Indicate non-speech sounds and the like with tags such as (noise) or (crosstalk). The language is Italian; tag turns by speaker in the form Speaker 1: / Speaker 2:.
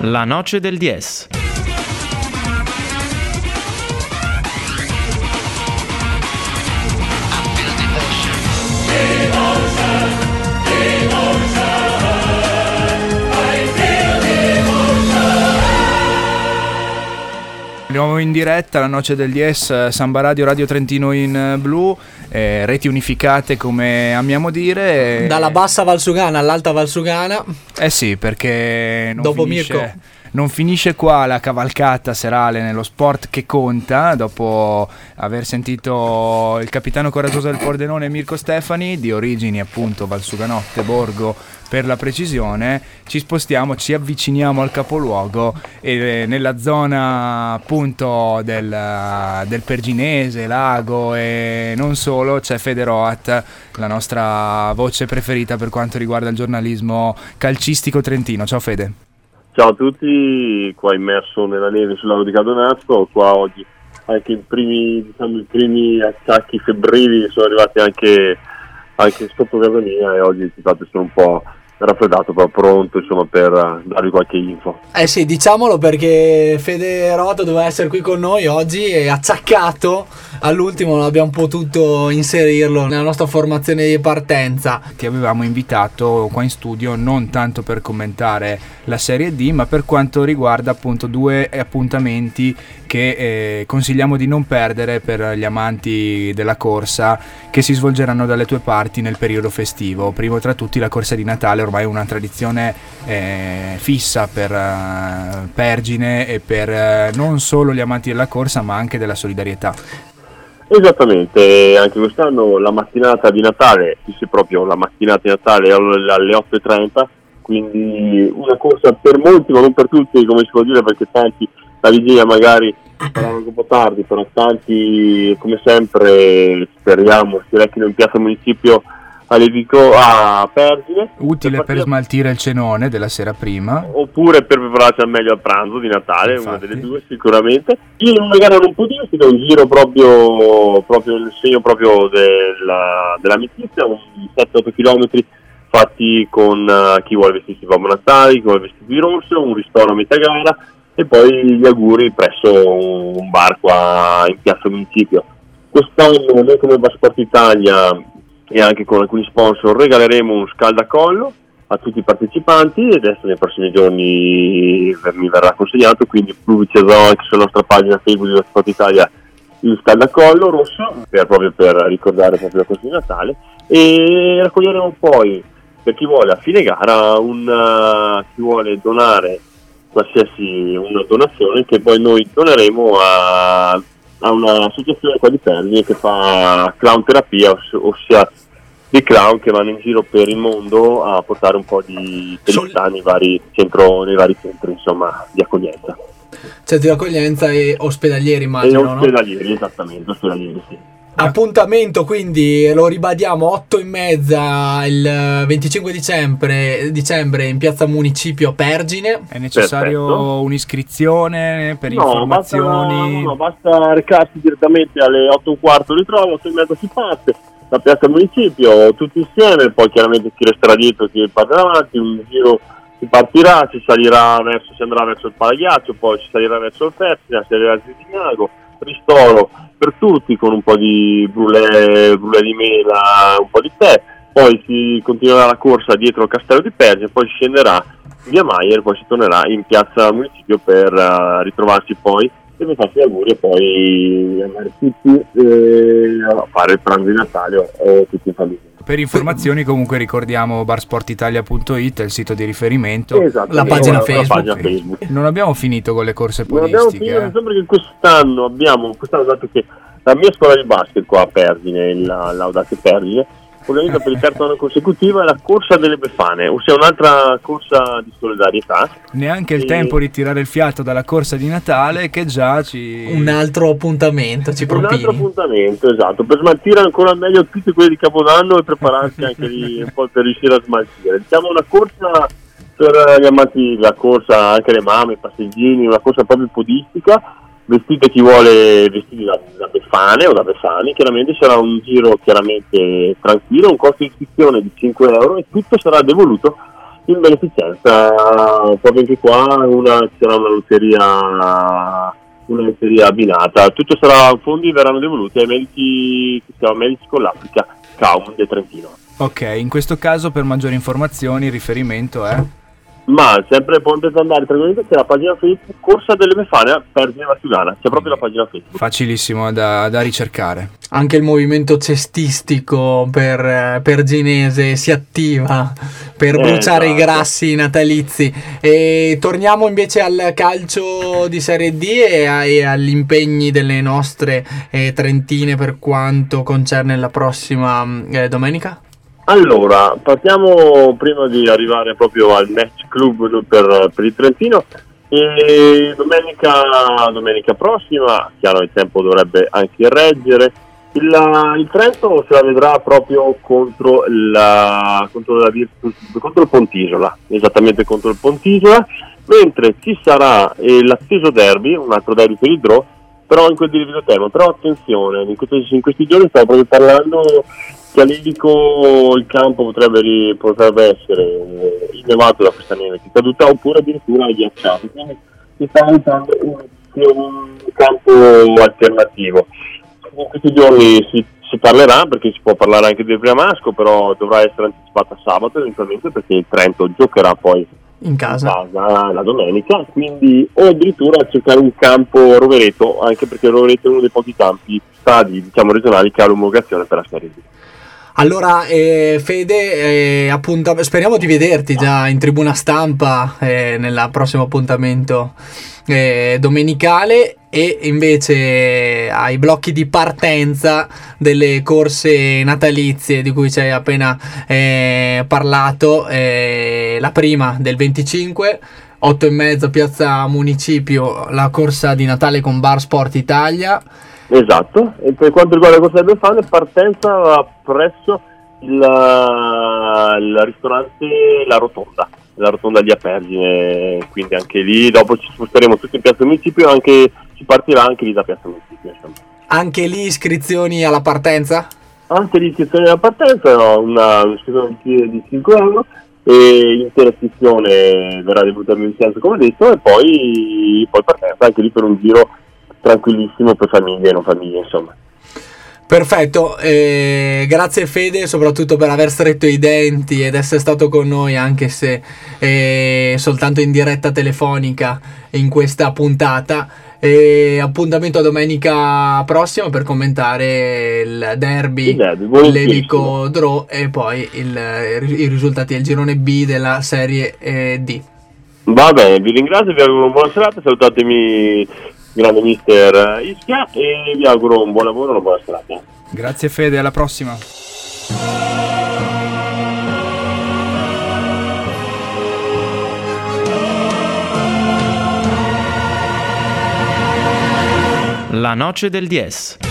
Speaker 1: La noce del 10.
Speaker 2: In diretta la noce del Dies, Samba Radio, Radio Trentino in eh, blu, eh, reti unificate come amiamo dire.
Speaker 3: Dalla bassa Valsugana all'alta Valsugana.
Speaker 2: Eh sì, perché non
Speaker 3: Dopo
Speaker 2: finisce,
Speaker 3: Mirko.
Speaker 2: Non finisce qua la cavalcata serale nello sport che conta, dopo aver sentito il capitano coraggioso del Pordenone Mirko Stefani, di origini appunto Valsuganotte, Borgo per la precisione, ci spostiamo, ci avviciniamo al capoluogo e eh, nella zona appunto del, del Perginese, Lago e non solo c'è Federoat, la nostra voce preferita per quanto riguarda il giornalismo calcistico trentino. Ciao Fede.
Speaker 4: Ciao a tutti, qua immerso nella neve sul lago di Cadonazzo, qua oggi anche i primi, diciamo, i primi attacchi febbrili sono arrivati anche, anche sotto casa mia e oggi infatti sono un po' raffreddato, però pronto insomma, per darvi qualche info.
Speaker 3: Eh sì, diciamolo perché Fede Roto doveva essere qui con noi oggi e acciaccato all'ultimo non abbiamo potuto inserirlo nella nostra formazione di partenza.
Speaker 2: Che avevamo invitato qua in studio non tanto per commentare la Serie D, ma per quanto riguarda appunto due appuntamenti che eh, consigliamo di non perdere per gli amanti della corsa che si svolgeranno dalle tue parti nel periodo festivo. Primo tra tutti la corsa di Natale, ormai una tradizione eh, fissa per eh, Pergine e per eh, non solo gli amanti della corsa, ma anche della solidarietà.
Speaker 4: Esattamente, anche quest'anno la mattinata di Natale, sì, proprio la mattinata di Natale alle alle 8.30, quindi una corsa per molti ma non per tutti, come si può dire, perché tanti la vigilia magari saranno un po' tardi, però tanti come sempre speriamo si recchino in piazza municipio a, Levico, a Pergine.
Speaker 2: Utile per
Speaker 4: partire-
Speaker 2: smaltire il cenone della sera prima.
Speaker 4: oppure per prepararsi al meglio al pranzo di Natale, una
Speaker 2: Infatti.
Speaker 4: delle due sicuramente. Io in una gara non può dire, è un giro proprio, proprio nel segno proprio della, dell'amicizia, un 7-8 km fatti con eh, chi vuole vestirsi Babbo Natale, chi vuole vestirsi di rosso, un ristoro a metà gara e poi gli auguri presso un bar qua in Piazza Municipio. Quest'anno noi come Basport Italia e anche con alcuni sponsor regaleremo un scaldacollo a tutti i partecipanti e adesso nei prossimi giorni mi verrà consegnato, quindi pubblicizerò anche sulla nostra pagina Facebook della Sport Italia il scaldacollo rosso per, proprio per ricordare proprio la cosa di Natale. E raccoglieremo poi per chi vuole a fine gara un, eh, chi vuole donare qualsiasi una donazione che poi noi doneremo a, a un'associazione qua di Terni che fa clown terapia, oss- ossia dei clown che vanno in giro per il mondo a portare un po' di felicità nei vari, centro, nei vari centri insomma, di accoglienza.
Speaker 3: Centri di accoglienza e ospedalieri
Speaker 4: E
Speaker 3: immagino, no?
Speaker 4: ospedalieri, esattamente, ospedalieri, sì.
Speaker 3: Appuntamento quindi lo ribadiamo 8 e mezza il 25 dicembre, dicembre in piazza Municipio Pergine.
Speaker 2: È necessario
Speaker 4: Perfetto.
Speaker 2: un'iscrizione per
Speaker 4: No, basta,
Speaker 2: informazioni.
Speaker 4: no, basta recarsi direttamente alle 8 e un quarto di trova, 8 e mezza si parte, la piazza municipio, tutti insieme, poi chiaramente chi resterà dietro, chi parte davanti, un giro si partirà, si salirà verso, si andrà verso il Palaghiaccio, poi si salirà verso il Festival, si arriverà al Zizignago, ristoro per tutti con un po' di brulè, brulè di mela, un po' di tè, poi si continuerà la corsa dietro il castello di Perge, poi si scenderà via Maier, poi si tornerà in piazza municipio per eh, ritrovarsi poi e faccio gli auguri e poi andare tutti eh, a fare il pranzo di Natale o tutti in famiglia.
Speaker 2: Per informazioni comunque ricordiamo barsportitalia.it, il sito di riferimento.
Speaker 4: Esatto,
Speaker 3: La pagina
Speaker 4: la
Speaker 3: Facebook.
Speaker 4: pagina Facebook.
Speaker 2: Non abbiamo finito con le corse
Speaker 4: Non abbiamo finito,
Speaker 2: eh.
Speaker 4: sembra che quest'anno abbiamo, quest'anno dato che la mia scuola di basket qua a Pergine, la Laudate Pergine, organizza per il terzo anno consecutivo la corsa delle Befane, ossia un'altra corsa di solidarietà.
Speaker 2: Neanche il tempo di tirare il fiato dalla corsa di Natale che già ci...
Speaker 3: Un altro appuntamento, ci
Speaker 4: Un altro appuntamento, esatto, per smaltire ancora meglio tutti quelli di Capodanno e prepararsi (laughs) anche lì un po' per riuscire a smaltire. Diciamo una corsa per gli amanti della corsa, anche le mamme, i passeggini, una corsa proprio podistica, vestite chi vuole vestiti da, da Befane o da Befani, chiaramente sarà un giro chiaramente tranquillo, un costo di iscrizione di 5 euro e tutto sarà devoluto in beneficenza. Proprio anche qua una, ci sarà una lotteria una lotteria abbinata. Tutto sarà, fondi verranno devoluti ai medici, che si chiama Medici con l'Africa, Caum del Trentino.
Speaker 2: Ok, in questo caso per maggiori informazioni riferimento è...
Speaker 4: Ma sempre potete andare tranquillamente c'è la pagina Facebook Corsa delle Mefane Pergine Valsugana, c'è proprio la pagina Facebook.
Speaker 2: Facilissimo da, da ricercare.
Speaker 3: Anche il movimento cestistico per eh, Perginese si attiva per
Speaker 4: Eh,
Speaker 3: bruciare i
Speaker 4: esatto.
Speaker 3: grassi natalizi. E torniamo invece al calcio di Serie D e, a- e agli impegni delle nostre eh, trentine per quanto concerne la prossima mm, eh, domenica.
Speaker 4: Allora, partiamo prima di arrivare proprio al match club per, per il Trentino. E domenica, domenica prossima, chiaro il tempo dovrebbe anche reggere. Il, il Trento se la vedrà proprio contro, la, contro, la contro il Pontisola, esattamente contro il Pontisola, mentre ci sarà eh, l'atteso derby, un altro derby per il draw, però in quel Livido Termo. Però attenzione, in questi, in questi giorni stiamo proprio parlando che a Lidico il campo potrebbe, potrebbe essere eh, innevato da questa neve che è caduta oppure addirittura ghiacciato. Quindi si sta usando un, campo alternativo. In questi giorni si, si parlerà perché si può parlare anche del Priamasco, però dovrà essere anticipata sabato eventualmente perché il Trento giocherà poi
Speaker 3: In
Speaker 4: in
Speaker 3: casa.
Speaker 4: casa la domenica, quindi o addirittura cercare un campo Rovereto, anche perché Rovereto è uno dei pochi campi stadi diciamo regionali che ha l'omologazione per la Serie B.
Speaker 3: Allora, eh, Fede, eh, appunta- speriamo di vederti già in tribuna stampa eh, nel prossimo appuntamento eh, domenicale e invece ai blocchi di partenza delle corse natalizie di cui ci hai appena eh, parlato, eh, la prima del 25. 8 e mezzo Piazza Municipio, la corsa di Natale con Bar Sport Italia.
Speaker 4: Esatto, e per quanto riguarda Corsa del Befane, partenza presso il, il ristorante La Rotonda, la Rotonda di Apergine, quindi anche lì dopo ci sposteremo tutti in Piazza Municipio anche, ci partirà anche lì da Piazza. Insomma.
Speaker 3: Anche lì iscrizioni alla partenza?
Speaker 4: Anche l'iscrizione della partenza, no, una un'iscrizione di, di 5 euro e l'intera iscrizione verrà devoluta al licenza come detto e poi, poi partenza anche lì per un giro tranquillissimo per famiglie e non famiglie insomma.
Speaker 3: Perfetto, eh, grazie Fede soprattutto per aver stretto i denti ed essere stato con noi anche se eh, soltanto in diretta telefonica in questa puntata. E appuntamento a domenica prossima per commentare il derby,
Speaker 4: Il derby.
Speaker 3: Levico Draw e poi il- i risultati del girone B della serie eh, D.
Speaker 4: Va bene, vi ringrazio, vi auguro una buona serata, salutatemi grande mister Ischia e vi auguro un buon lavoro e una buona serata.
Speaker 2: Grazie Fede, alla prossima.
Speaker 1: La noce del 10.